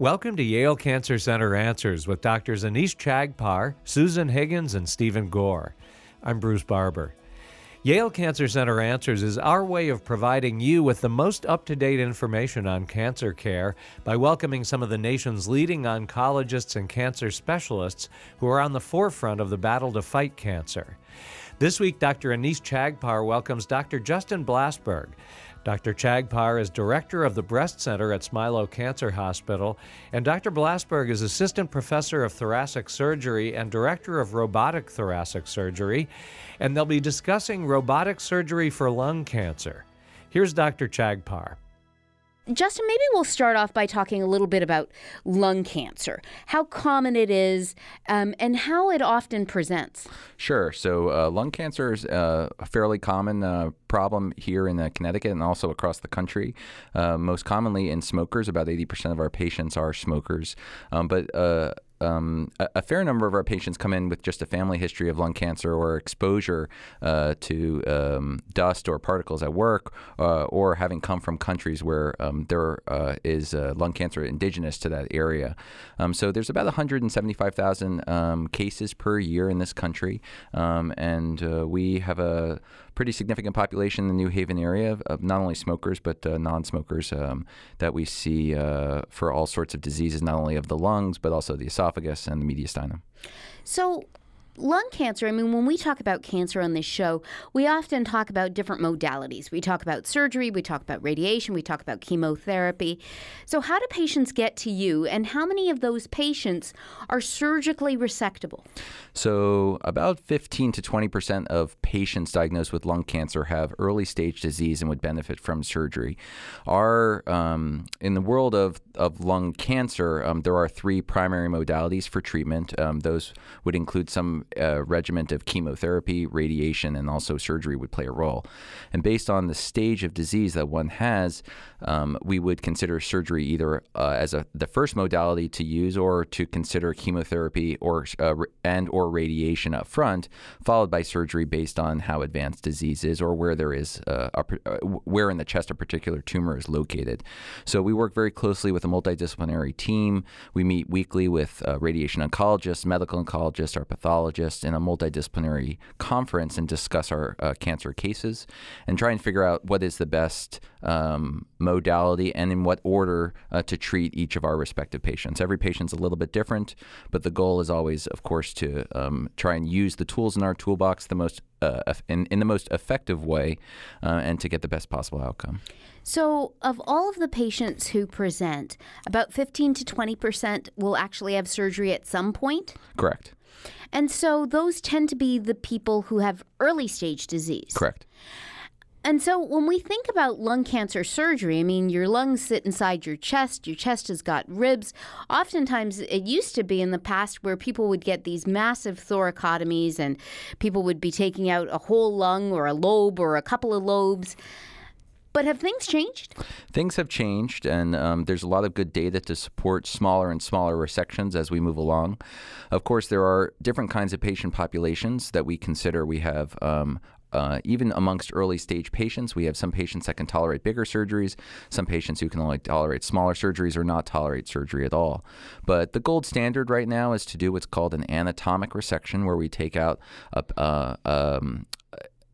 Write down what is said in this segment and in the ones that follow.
Welcome to Yale Cancer Center Answers with Doctors Anees Chagpar, Susan Higgins, and Stephen Gore. I'm Bruce Barber. Yale Cancer Center Answers is our way of providing you with the most up to date information on cancer care by welcoming some of the nation's leading oncologists and cancer specialists who are on the forefront of the battle to fight cancer. This week, Dr. Anees Chagpar welcomes Dr. Justin Blasberg. Dr. Chagpar is director of the Breast Center at Smilow Cancer Hospital, and Dr. Blasberg is assistant professor of thoracic surgery and director of robotic thoracic surgery, and they'll be discussing robotic surgery for lung cancer. Here's Dr. Chagpar. Justin, maybe we'll start off by talking a little bit about lung cancer, how common it is, um, and how it often presents. Sure. So, uh, lung cancer is uh, a fairly common uh, problem here in Connecticut and also across the country. Uh, most commonly in smokers, about 80% of our patients are smokers. Um, but uh, um, a, a, fair number of our patients come in with just a family history of lung cancer or exposure uh, to um, dust or particles at work, uh, or having come from countries where um, there uh, is lung cancer indigenous to that area. Um, so there's about 175,000 um, cases per year in this country, um, and uh, we have a pretty significant population in the New Haven area of, of not only smokers but uh, non-smokers um, that we see uh, for all sorts of diseases, not only of the lungs but also the esophagus and the mediastinum. So lung cancer, I mean, when we talk about cancer on this show, we often talk about different modalities. We talk about surgery, we talk about radiation, we talk about chemotherapy. So, how do patients get to you, and how many of those patients are surgically resectable? So, about 15 to 20 percent of patients diagnosed with lung cancer have early stage disease and would benefit from surgery. Our um, in the world of, of lung cancer, um, there are three primary modalities for treatment. Um, those would include some uh, regimen of chemotherapy, radiation, and also surgery would play a role. And based on the stage of disease that one has, um, we would consider surgery either uh, as a, the first modality to use, or to consider chemotherapy or uh, and or radiation up front, followed by surgery based on how advanced disease is or where there is uh, a, uh, where in the chest a particular tumor is located. So we work very closely with a multidisciplinary team. We meet weekly with uh, radiation oncologists, medical oncologists, our pathologists in a multidisciplinary conference and discuss our uh, cancer cases and try and figure out what is the best um, modality and in what order uh, to treat each of our respective patients. Every patient's a little bit different, but the goal is always, of course, to um, try and use the tools in our toolbox the most uh, in, in the most effective way uh, and to get the best possible outcome. So, of all of the patients who present, about 15 to 20 percent will actually have surgery at some point? Correct. And so, those tend to be the people who have early stage disease. Correct. And so when we think about lung cancer surgery, I mean, your lungs sit inside your chest, your chest has got ribs. Oftentimes, it used to be in the past where people would get these massive thoracotomies and people would be taking out a whole lung or a lobe or a couple of lobes. But have things changed? Things have changed, and um, there's a lot of good data to support smaller and smaller resections as we move along. Of course, there are different kinds of patient populations that we consider. We have um, uh, even amongst early stage patients, we have some patients that can tolerate bigger surgeries, some patients who can only tolerate smaller surgeries or not tolerate surgery at all. But the gold standard right now is to do what's called an anatomic resection, where we take out a, uh, um,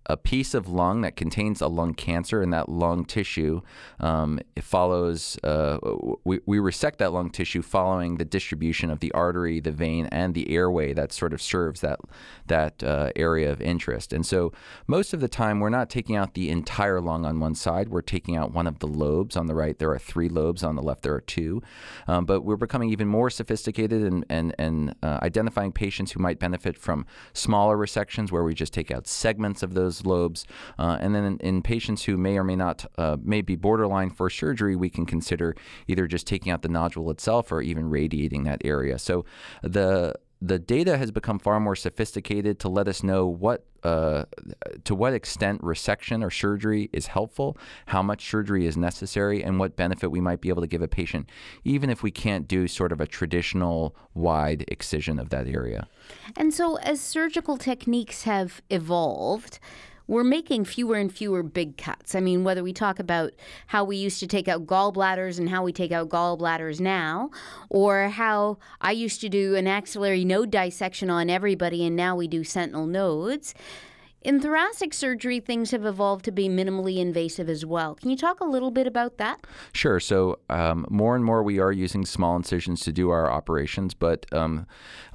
a piece of lung that contains a lung cancer in that lung tissue. Um, it follows, uh, we, we resect that lung tissue following the distribution of the artery, the vein, and the airway that sort of serves that, that uh, area of interest. And so most of the time, we're not taking out the entire lung on one side, we're taking out one of the lobes. On the right, there are three lobes, on the left, there are two. Um, but we're becoming even more sophisticated and, and, and uh, identifying patients who might benefit from smaller resections where we just take out segments of those those lobes. Uh, and then in, in, patients who may or may not uh, may be borderline for surgery, we can consider either just taking out the nodule itself or even radiating that area. So the the data has become far more sophisticated to let us know what uh, to what extent resection or surgery is helpful, how much surgery is necessary, and what benefit we might be able to give a patient, even if we can't do sort of a traditional wide excision of that area. And so, as surgical techniques have evolved, we're making fewer and fewer big cuts. I mean, whether we talk about how we used to take out gallbladders and how we take out gallbladders now, or how I used to do an axillary node dissection on everybody and now we do sentinel nodes. In thoracic surgery, things have evolved to be minimally invasive as well. Can you talk a little bit about that? Sure. So, um, more and more we are using small incisions to do our operations, but um,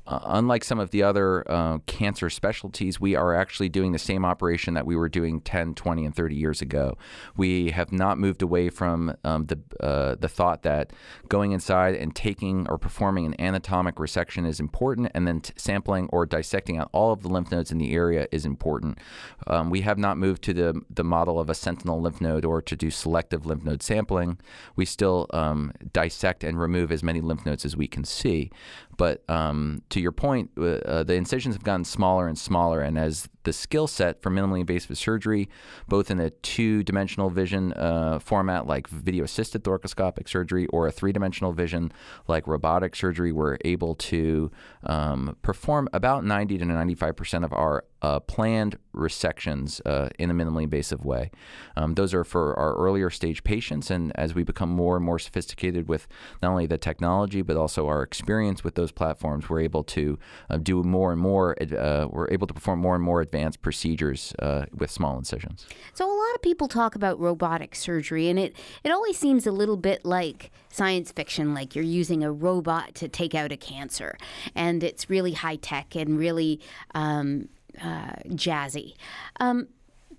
uh, unlike some of the other uh, cancer specialties, we are actually doing the same operation that we were doing 10, 20, and 30 years ago. We have not moved away from um, the, uh, the thought that going inside and taking or performing an anatomic resection is important, and then t- sampling or dissecting out all of the lymph nodes in the area is important. Um, we have not moved to the, the model of a sentinel lymph node or to do selective lymph node sampling. We still um, dissect and remove as many lymph nodes as we can see. But um, to your point, uh, uh, the incisions have gotten smaller and smaller, and as the skill set for minimally invasive surgery, both in a two dimensional vision uh, format like video assisted thoracoscopic surgery or a three dimensional vision like robotic surgery, we're able to um, perform about 90 to 95% of our uh, planned resections uh, in a minimally invasive way. Um, those are for our earlier stage patients, and as we become more and more sophisticated with not only the technology but also our experience with those platforms, we're able to uh, do more and more. Uh, we're able to perform more and more advanced procedures uh, with small incisions. So a lot of people talk about robotic surgery, and it it always seems a little bit like science fiction, like you're using a robot to take out a cancer, and it's really high tech and really um, uh, jazzy. Um,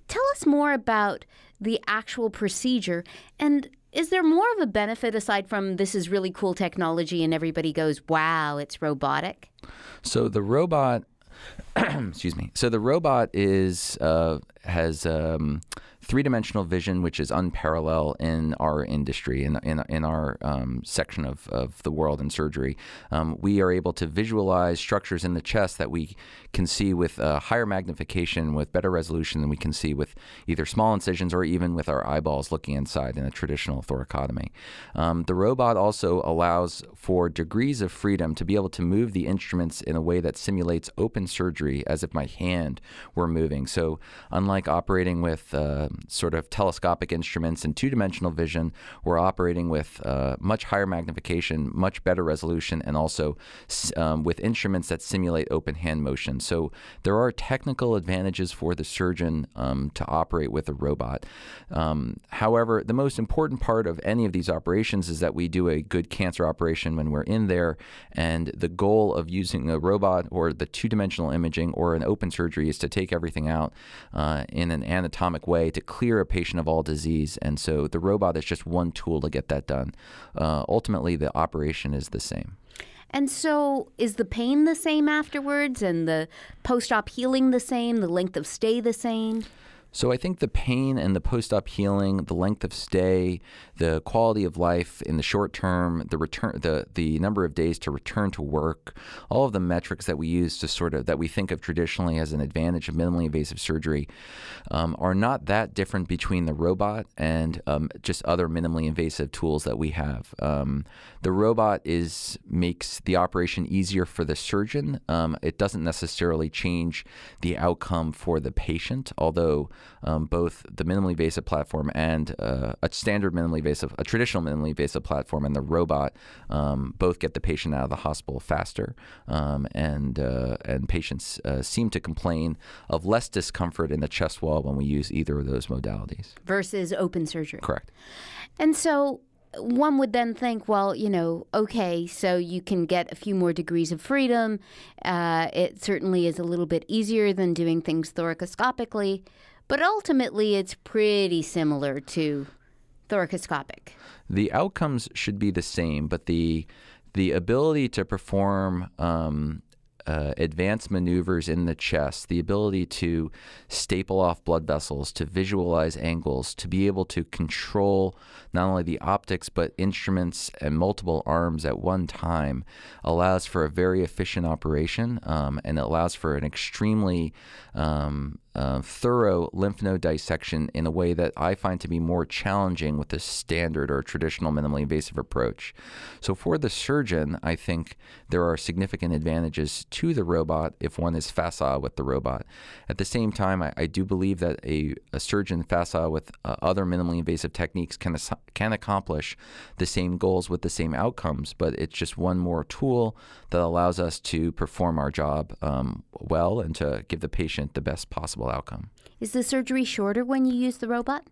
tell us more about the actual procedure and is there more of a benefit aside from this is really cool technology and everybody goes, wow, it's robotic? So the robot excuse me. So the robot is uh, has um, three dimensional vision, which is unparalleled in our industry, in, in, in our um, section of, of the world in surgery. Um, we are able to visualize structures in the chest that we can see with higher magnification, with better resolution than we can see with either small incisions or even with our eyeballs looking inside in a traditional thoracotomy. Um, the robot also allows for degrees of freedom to be able to move the instruments in a way that simulates open surgery as if my hand were moving. So, unlike operating with uh, sort of telescopic instruments and two dimensional vision, we're operating with uh, much higher magnification, much better resolution, and also um, with instruments that simulate open hand motion. So there are technical advantages for the surgeon um, to operate with a robot. Um, however, the most important part of any of these operations is that we do a good cancer operation when we're in there, and the goal of using a robot or the two dimensional imaging or an open surgery is to take everything out uh, in an anatomic way to clear a patient of all disease. And so the robot is just one tool to get that done. Uh, ultimately, the operation is the same. And so, is the pain the same afterwards, and the post op healing the same, the length of stay the same? So I think the pain and the post-op healing, the length of stay, the quality of life in the short term, the return, the the number of days to return to work, all of the metrics that we use to sort of that we think of traditionally as an advantage of minimally invasive surgery, um, are not that different between the robot and um, just other minimally invasive tools that we have. Um, the robot is makes the operation easier for the surgeon. Um, it doesn't necessarily change the outcome for the patient, although um, both the minimally invasive platform and uh, a standard minimally invasive, a traditional minimally invasive platform, and the robot um, both get the patient out of the hospital faster, um, and uh, and patients uh, seem to complain of less discomfort in the chest wall when we use either of those modalities versus open surgery. Correct. And so one would then think, well, you know, okay, so you can get a few more degrees of freedom. Uh, it certainly is a little bit easier than doing things thoracoscopically. But ultimately, it's pretty similar to thoracoscopic. The outcomes should be the same, but the the ability to perform um, uh, advanced maneuvers in the chest, the ability to staple off blood vessels, to visualize angles, to be able to control not only the optics but instruments and multiple arms at one time allows for a very efficient operation um, and allows for an extremely um, uh, thorough lymph node dissection in a way that I find to be more challenging with the standard or traditional minimally invasive approach. So, for the surgeon, I think there are significant advantages to the robot if one is facile with the robot. At the same time, I, I do believe that a, a surgeon facile with uh, other minimally invasive techniques can, can accomplish the same goals with the same outcomes, but it's just one more tool that allows us to perform our job um, well and to give the patient the best possible outcome. Is the surgery shorter when you use the robot?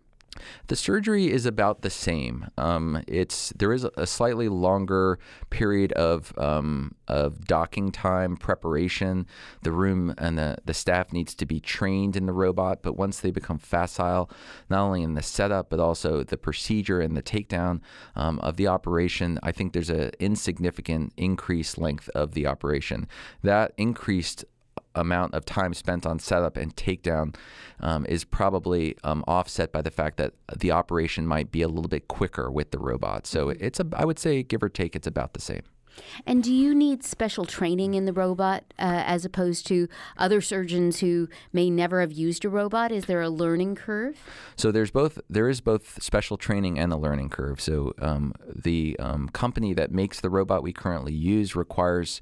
The surgery is about the same. Um, it's there is a slightly longer period of um, of docking time, preparation. The room and the, the staff needs to be trained in the robot, but once they become facile, not only in the setup but also the procedure and the takedown um, of the operation, I think there's an insignificant increased length of the operation. That increased amount of time spent on setup and takedown um, is probably um, offset by the fact that the operation might be a little bit quicker with the robot. So mm-hmm. it's a, I would say, give or take, it's about the same. And do you need special training in the robot uh, as opposed to other surgeons who may never have used a robot? Is there a learning curve? So there's both. There is both special training and a learning curve. So um, the um, company that makes the robot we currently use requires,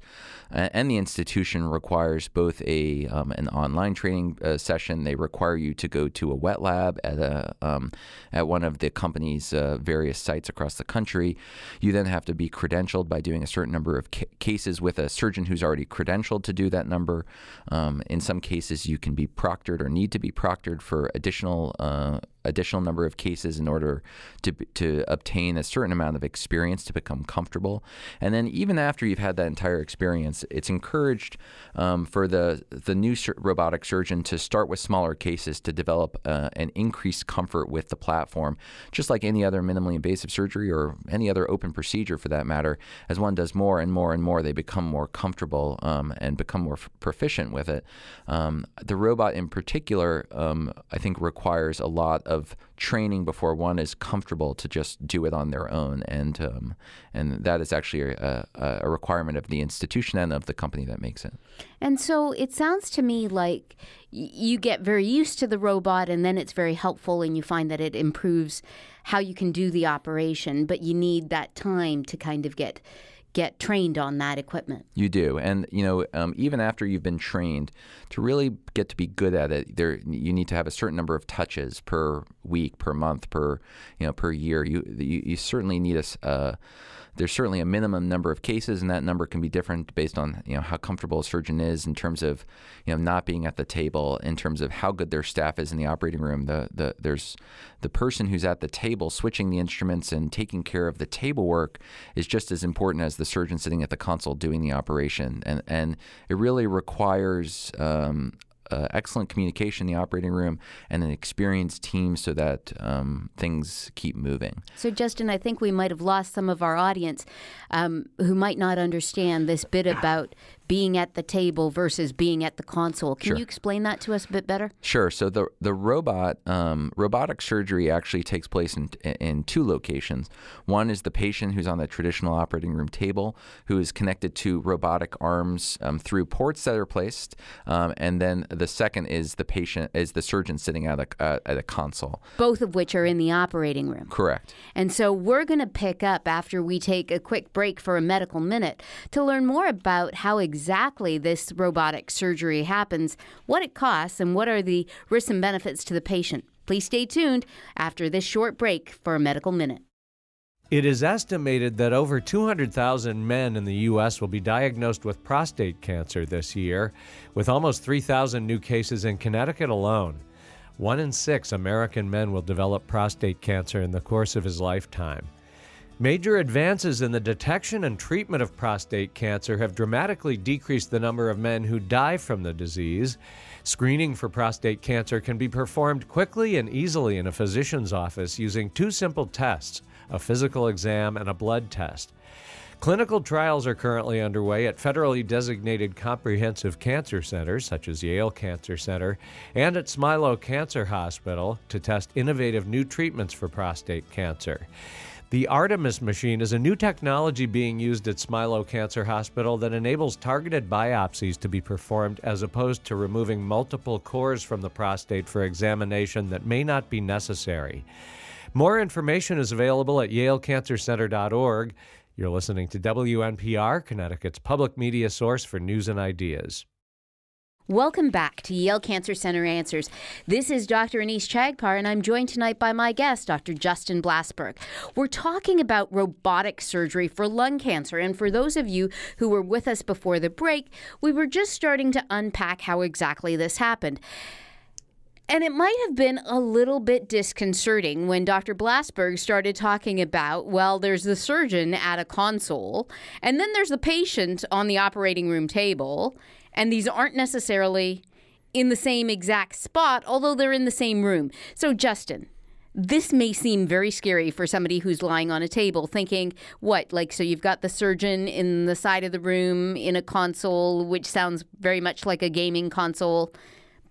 uh, and the institution requires both a um, an online training uh, session. They require you to go to a wet lab at a um, at one of the company's uh, various sites across the country. You then have to be credentialed by doing a certain number of ca- cases with a surgeon who's already credentialed to do that number. Um, in some cases, you can be proctored or need to be proctored for additional uh, additional number of cases in order to to obtain a certain amount of experience to become comfortable. And then even after you've had that entire experience, it's encouraged um, for the the new robotic surgeon to start with smaller cases to develop uh, an increased comfort with the platform, just like any other minimally invasive surgery or any other open procedure for that matter. As one does more and more and more, they become more comfortable um, and become more f- proficient with it. Um, the robot in particular, um, I think, requires a lot of training before one is comfortable to just do it on their own, and um, and that is actually a, a, requirement of the institution and of the company that makes it. And so it sounds to me like you get very used to the robot, and then it's very helpful, and you find that it improves how you can do the operation, but you need that time to kind of get get trained on that equipment. You do, and you know, um, even after you've been trained, to really get to be good at it, there you need to have a certain number of touches per week, per month, per you know, per year. You you, you certainly need a. Uh, there's certainly a minimum number of cases, and that number can be different based on you know how comfortable a surgeon is in terms of you know not being at the table, in terms of how good their staff is in the operating room. The the there's the person who's at the table switching the instruments and taking care of the table work is just as important as the surgeon sitting at the console doing the operation, and and it really requires um, uh, excellent communication in the operating room and an experienced team so that um, things keep moving. So, Justin, I think we might have lost some of our audience um, who might not understand this bit about being at the table versus being at the console. Can sure. you explain that to us a bit better? Sure. So the the robot um, robotic surgery actually takes place in in two locations. One is the patient who's on the traditional operating room table, who is connected to robotic arms um, through ports that are placed, um, and then the second is the patient is the surgeon sitting at a uh, at a console. Both of which are in the operating room. Correct. And so we're going to pick up after we take a quick break for a medical minute to learn more about how exactly exactly this robotic surgery happens, what it costs, and what are the risks and benefits to the patient. Please stay tuned after this short break for a medical minute. It is estimated that over 200,000 men in the U.S. will be diagnosed with prostate cancer this year, with almost 3,000 new cases in Connecticut alone. One in six American men will develop prostate cancer in the course of his lifetime. Major advances in the detection and treatment of prostate cancer have dramatically decreased the number of men who die from the disease. Screening for prostate cancer can be performed quickly and easily in a physician's office using two simple tests a physical exam and a blood test. Clinical trials are currently underway at federally designated comprehensive cancer centers, such as Yale Cancer Center, and at Smilow Cancer Hospital to test innovative new treatments for prostate cancer. The Artemis machine is a new technology being used at Smilow Cancer Hospital that enables targeted biopsies to be performed as opposed to removing multiple cores from the prostate for examination that may not be necessary. More information is available at yalecancercenter.org. You're listening to WNPR, Connecticut's public media source for news and ideas. Welcome back to Yale Cancer Center Answers. This is Dr. Anees Chagpar, and I'm joined tonight by my guest, Dr. Justin Blasberg. We're talking about robotic surgery for lung cancer, and for those of you who were with us before the break, we were just starting to unpack how exactly this happened. And it might have been a little bit disconcerting when Dr. Blasberg started talking about, well, there's the surgeon at a console, and then there's the patient on the operating room table, and these aren't necessarily in the same exact spot, although they're in the same room. So, Justin, this may seem very scary for somebody who's lying on a table thinking, what, like, so you've got the surgeon in the side of the room in a console, which sounds very much like a gaming console,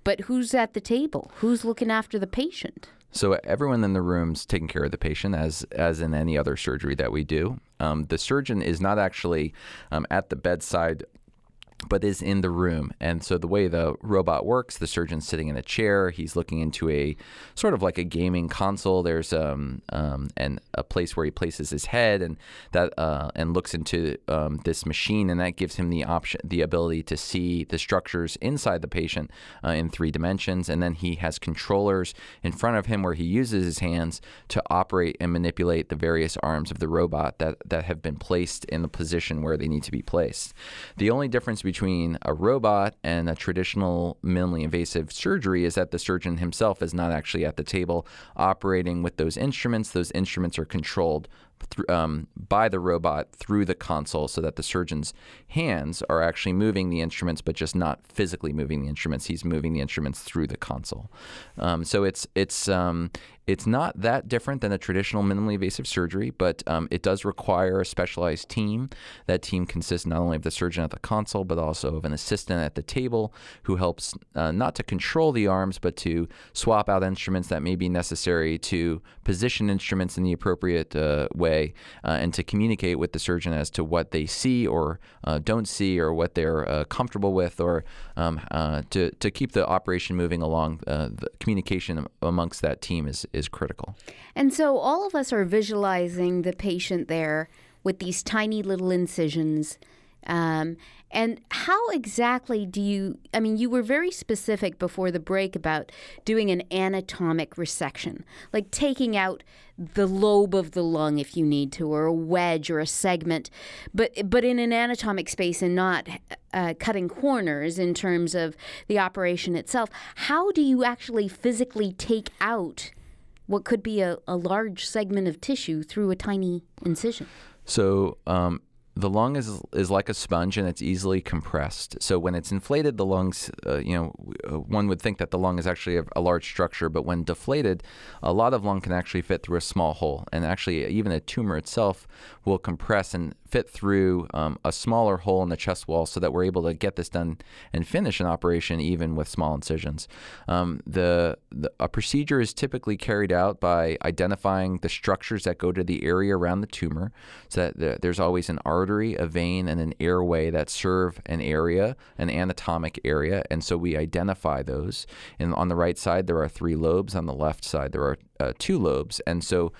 but who's at the table? Who's looking after the patient? So everyone in the room's taking care of the patient, as as in any other surgery that we do. Um, the surgeon is not actually um, at the bedside but is in the room. And so the way the robot works, the surgeon's sitting in a chair. He's looking into a sort of like a gaming console. There's um, um and a place where he places his head and that uh, and looks into um, this machine, and that gives him the option, the ability to see the structures inside the patient uh, in three dimensions. And then he has controllers in front of him where he uses his hands to operate and manipulate the various arms of the robot that that have been placed in the position where they need to be placed. The only difference between a robot and a traditional minimally invasive surgery is that the surgeon himself is not actually at the table operating with those instruments. Those instruments are controlled th- um, by the robot through the console so that the surgeon's hands are actually moving the instruments, but just not physically moving the instruments. He's moving the instruments through the console. Um, so it's it's um, it's not that different than a traditional minimally invasive surgery, but um, it does require a specialized team. That team consists not only of the surgeon at the console, but also of an assistant at the table who helps uh, not to control the arms, but to swap out instruments that may be necessary to position instruments in the appropriate uh, way uh, and to communicate with the surgeon as to what they see or uh, don't see or what they're uh, comfortable with or um, uh, to, to keep the operation moving along. the communication amongst that team is is critical. And so all of us are visualizing the patient there with these tiny little incisions. Um, and how exactly do you? I mean, you were very specific before the break about doing an anatomic resection, like taking out the lobe of the lung if you need to, or a wedge or a segment, but but in an anatomic space and not uh, cutting corners in terms of the operation itself. How do you actually physically take out what could be a, a large segment of tissue through a tiny incision. So, um, the lung is is like a sponge and it's easily compressed. So when it's inflated, the lungs, uh, you know, uh, one would think that the lung is actually a, a, large structure, but when deflated, a lot of lung can actually fit through a small hole, and actually even a tumor itself will compress and fit through um, a smaller hole in the chest wall so that we're able to get this done and finish an operation even with small incisions. Um, the, the, a procedure is typically carried out by identifying the structures that go to the area around the tumor so that the, there's always an artery, a vein, and an airway that serve an area, an anatomic area. And so we identify those. And on the right side, there are three lobes. On the left side, there are uh, two lobes. And so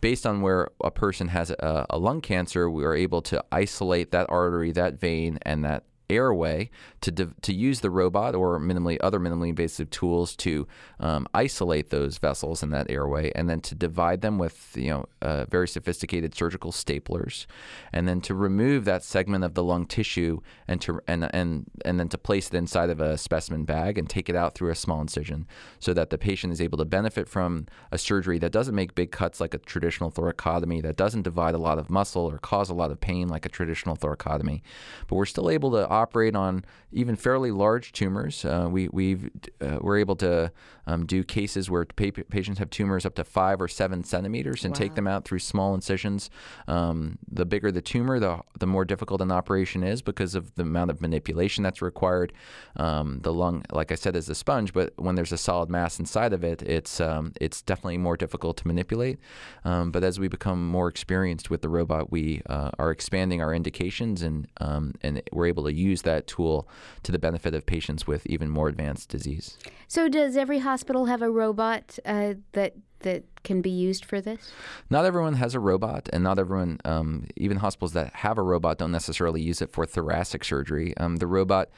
based on where a person has a, a, lung cancer, we are able to isolate that artery, that vein, and that airway to, to use the robot or minimally other minimally invasive tools to um, isolate those vessels in that airway and then to divide them with you know uh, very sophisticated surgical staplers and then to remove that segment of the lung tissue and to and and and then to place it inside of a specimen bag and take it out through a small incision so that the patient is able to benefit from a surgery that doesn't make big cuts like a traditional thoracotomy that doesn't divide a lot of muscle or cause a lot of pain like a traditional thoracotomy. But we're still able to operate on even fairly large tumors. Uh, we we've uh, we're able to um, do cases where pa- patients have tumors up to five or seven centimeters and wow. take them out through small incisions. Um, the bigger the tumor, the the more difficult an operation is because of the amount of manipulation that's required. Um, the lung, like I said, is a sponge, but when there's a solid mass inside of it, it's um, it's definitely more difficult to manipulate. Um, but as we become more experienced with the robot, we uh, are expanding our indications and um, and we're able to use that tool to the benefit of patients with even more advanced disease. So, does every hospital have a robot uh, that that can be used for this? Not everyone has a robot, and not everyone, um, even hospitals that have a robot, don't necessarily use it for thoracic surgery. Um, the robot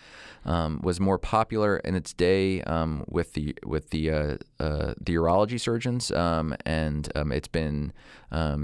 um, was more popular in its day um, with the with the uh, uh, the urology surgeons, um, and um, it's been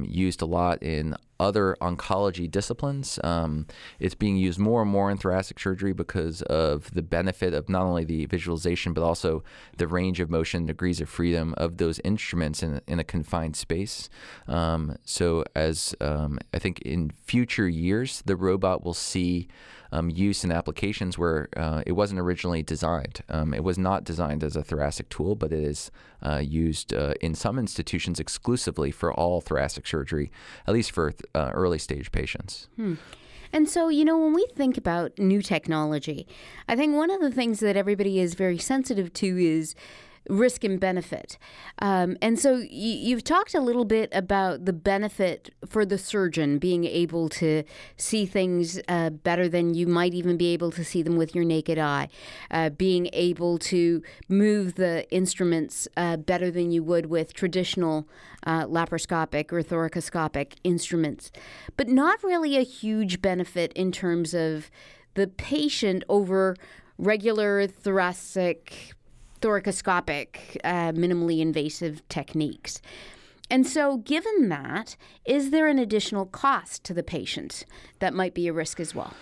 used a lot in other oncology disciplines. Um, it's being used more and more in thoracic surgery because of the benefit of not only the visualization but also the range of motion, degrees of freedom of those instruments in, in a confined space. Um, so, as um, I think in future years, the robot will see um, use in applications where uh, it wasn't originally designed. Um, it was not designed as a thoracic tool, but it is uh, used uh, in some institutions exclusively for all thoracic surgery, at least for uh, early stage patients. Hmm. And so, you know, when we think about new technology, I think one of the things that everybody is very sensitive to is risk and benefit. Um, and so y- you've talked a little bit about the benefit for the surgeon being able to see things uh, better than you might even be able to see them with your naked eye, uh, being able to move the instruments uh, better than you would with traditional uh, laparoscopic or thoracoscopic instruments, but not really a huge benefit in terms of the patient over regular thoracic thoracoscopic, uh, minimally invasive techniques. And so, given that, is there an additional cost to the patient that might be a risk as well?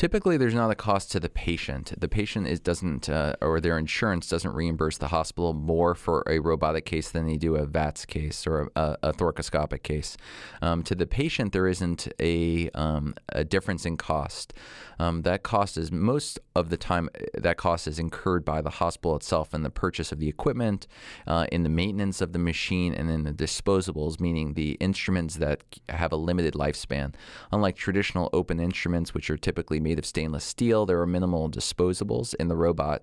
Typically, there's not a cost to the patient. The patient is doesn't, uh, or their insurance doesn't reimburse the hospital more for a robotic case than they do a VATS case or a, a thoracoscopic case. Um, to the patient, there isn't a, um, a difference in cost. Um, that cost is most of the time that cost is incurred by the hospital itself in the purchase of the equipment, uh, in the maintenance of the machine, and in the disposables, meaning the instruments that have a limited lifespan. Unlike traditional open instruments, which are typically made made of stainless steel. There are minimal disposables in the robot.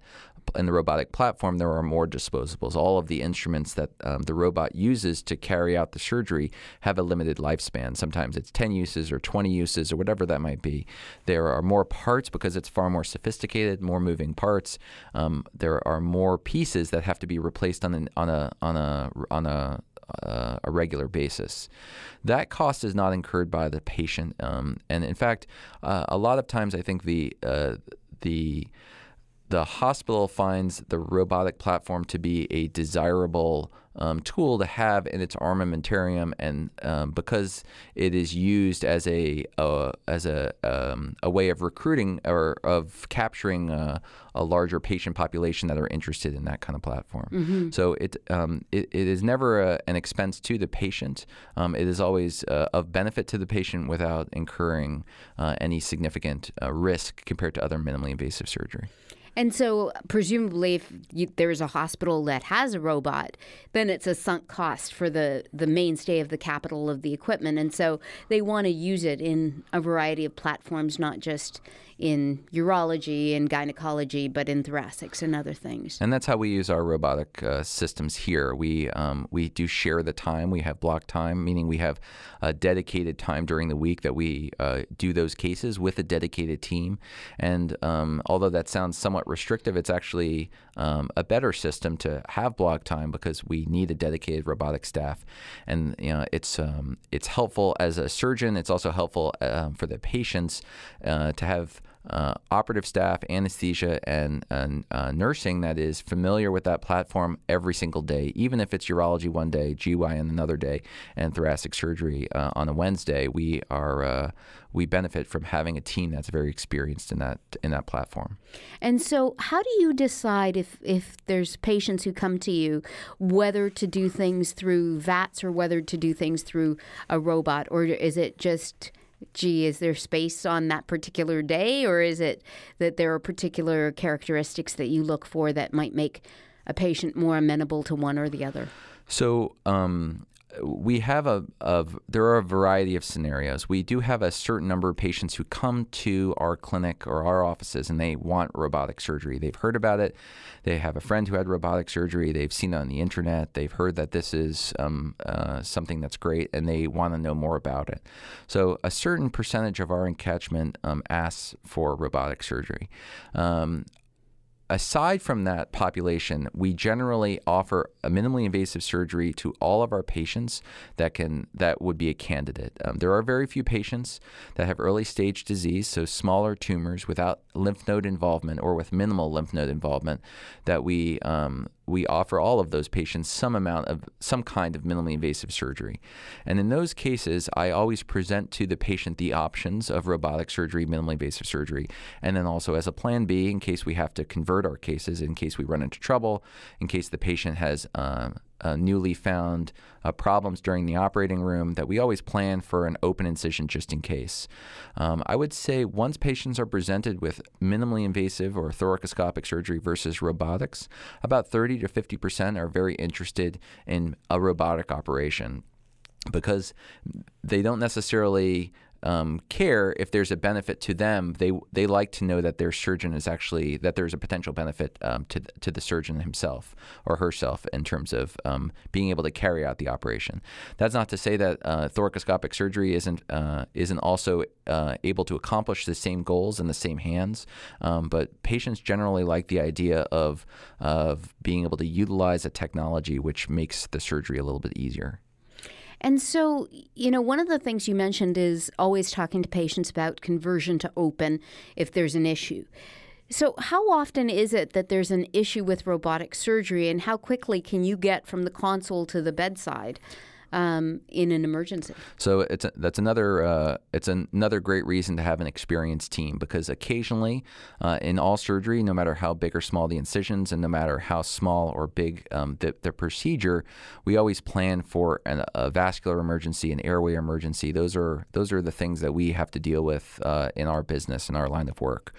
In the robotic platform, there are more disposables. All of the instruments that um, the robot uses to carry out the surgery have a limited lifespan. Sometimes it's 10 uses or 20 uses or whatever that might be. There are more parts because it's far more sophisticated, more moving parts. Um, there are more pieces that have to be replaced on, an, on a on a on a uh, a regular basis. That cost is not incurred by the patient, um, and in fact, uh, a lot of times I think the uh, the the hospital finds the robotic platform to be a desirable um, tool to have in its armamentarium, and um, because it is used as a uh, as a um, a way of recruiting or of capturing uh, a larger patient population that are interested in that kind of platform. Mm-hmm. So it, um, it, it is never a, an expense to the patient. Um, it is always uh, of benefit to the patient without incurring uh, any significant uh, risk compared to other minimally invasive surgery. And so, presumably, if you, there's a hospital that has a robot, then it's a sunk cost for the, the mainstay of the capital of the equipment. And so, they want to use it in a variety of platforms, not just in urology and gynecology, but in thoracics and other things. And that's how we use our robotic uh, systems here. We um, we do share the time. We have block time, meaning we have a dedicated time during the week that we uh, do those cases with a dedicated team. And um, although that sounds somewhat restrictive, it's actually um, a better system to have block time because we need a dedicated robotic staff. And you know, it's um, it's helpful as a surgeon. It's also helpful uh, for the patients uh, to have uh, operative staff, anesthesia, and, and uh, nursing that is familiar with that platform every single day, even if it's urology one day, GY on another day, and thoracic surgery uh, on a Wednesday. We are uh, we benefit from having a team that's very experienced in that in that platform. And so, how do you decide if if there's patients who come to you whether to do things through VATS or whether to do things through a robot, or is it just gee, is there space on that particular day, or is it that there are particular characteristics that you look for that might make a patient more amenable to one or the other? So, um, we have a, a, there are a variety of scenarios. We do have a certain number of patients who come to our clinic or our offices and they want robotic surgery. They've heard about it. They have a friend who had robotic surgery. They've seen it on the internet. They've heard that this is um, uh, something that's great and they want to know more about it. So a certain percentage of our encatchment um, asks for robotic surgery. Um, aside from that population, we generally offer a minimally invasive surgery to all of our patients that can that would be a candidate. Um, there are very few patients that have early stage disease, so smaller tumors without lymph node involvement or with minimal lymph node involvement, that we um, we offer all of those patients some amount of some kind of minimally invasive surgery. And in those cases, I always present to the patient the options of robotic surgery, minimally invasive surgery, and then also as a plan B in case we have to convert our cases, in case we run into trouble, in case the patient has uh, uh, newly found uh, problems during the operating room that we always plan for an open incision just in case. Um, I would say once patients are presented with minimally invasive or thoracoscopic surgery versus robotics, about 30 to 50 percent are very interested in a robotic operation because they don't necessarily um, care if there's a benefit to them. They they like to know that their surgeon is actually that there's a potential benefit um, to to the surgeon himself or herself in terms of um, being able to carry out the operation. That's not to say that uh, thoracoscopic surgery isn't uh, isn't also uh, able to accomplish the same goals in the same hands, um, but patients generally like the idea of of being able to utilize a technology which makes the surgery a little bit easier. And so, you know, one of the things you mentioned is always talking to patients about conversion to open if there's an issue. So, how often is it that there's an issue with robotic surgery, and how quickly can you get from the console to the bedside? Um, in an emergency. So it's a, that's another uh, it's an, another great reason to have an experienced team because occasionally uh, in all surgery, no matter how big or small the incisions, and no matter how small or big um, the, the procedure, we always plan for an, a vascular emergency, an airway emergency. Those are those are the things that we have to deal with uh, in our business in our line of work.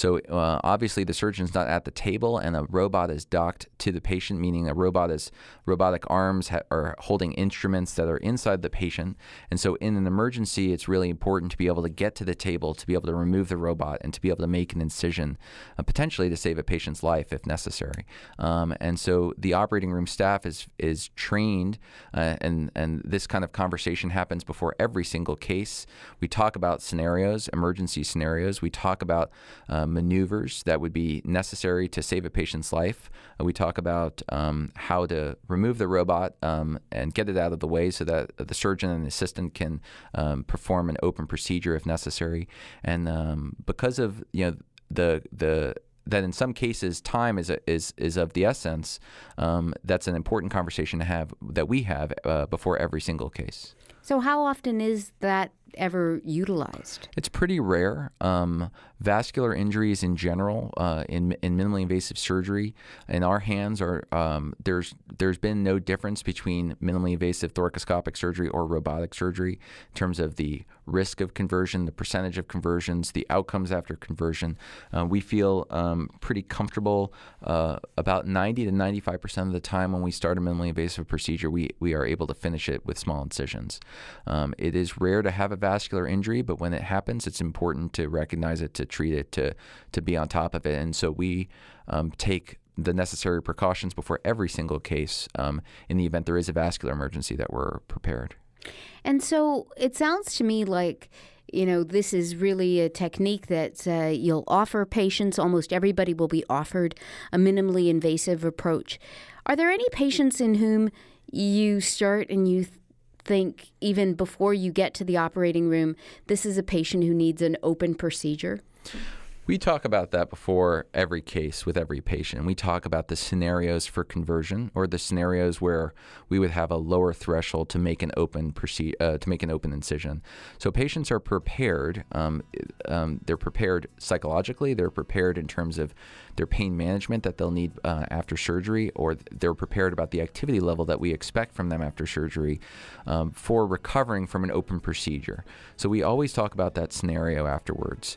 So uh, obviously the surgeon's not at the table, and a robot is docked to the patient, meaning a robot is robotic arms ha- are holding instruments that are inside the patient. And so in an emergency, it's really important to be able to get to the table, to be able to remove the robot, and to be able to make an incision, uh, potentially to save a patient's life if necessary. Um, and so the operating room staff is is trained, uh, and and this kind of conversation happens before every single case. We talk about scenarios, emergency scenarios. We talk about uh, maneuvers that would be necessary to save a patient's life. Uh, we talk about um, how to remove the robot um, and get it out of the way so that the surgeon and assistant can um, perform an open procedure if necessary. And um, because of you know the the that in some cases time is a, is is of the essence. Um, that's an important conversation to have that we have uh, before every single case. So, how often is that ever utilized? It's pretty rare. Um, vascular injuries in general, uh, in, in minimally invasive surgery, in our hands are um, there's there's been no difference between minimally invasive thoracoscopic surgery or robotic surgery in terms of the risk of conversion, the percentage of conversions, the outcomes after conversion. Uh, we feel um, pretty comfortable uh, about 90 to 95 percent of the time when we start a minimally invasive procedure, we we are able to finish it with small incisions. Um, it is rare to have a vascular injury, but when it happens, it's important to recognize it, to treat it, to to be on top of it. And so we um, take the necessary precautions before every single case um, in the event there is a vascular emergency that we're prepared. And so it sounds to me like you know, this is really a technique that uh, you'll offer patients. Almost everybody will be offered a minimally invasive approach. Are there any patients in whom you start and you think, even before you get to the operating room, this is a patient who needs an open procedure? We talk about that before every case with every patient. We talk about the scenarios for conversion or the scenarios where we would have a lower threshold to make an open uh, to make an open incision. So patients are prepared. Um, um, they're prepared psychologically. They're prepared in terms of their pain management that they'll need uh, after surgery, or they're prepared about the activity level that we expect from them after surgery um, for recovering from an open procedure. So we always talk about that scenario afterwards.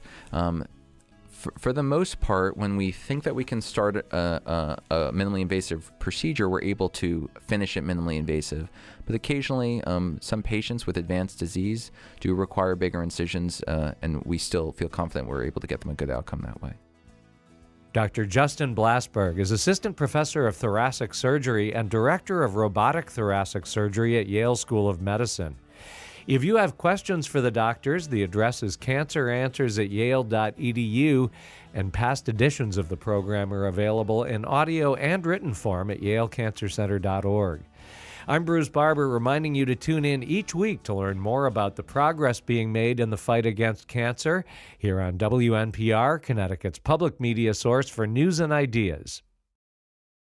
Um, for, the most part, when we think that we can start a, a, a, minimally invasive procedure, we're able to finish it minimally invasive. But occasionally, um, some patients with advanced disease do require bigger incisions, uh, and we still feel confident we're able to get them a good outcome that way. Dr. Justin Blasberg is Assistant Professor of Thoracic Surgery and Director of Robotic Thoracic Surgery at Yale School of Medicine. If you have questions for the doctors, the address is canceranswers at yale.edu, and past editions of the program are available in audio and written form at yalecancercenter.org. I'm Bruce Barber, reminding you to tune in each week to learn more about the progress being made in the fight against cancer here on WNPR, Connecticut's public media source for news and ideas.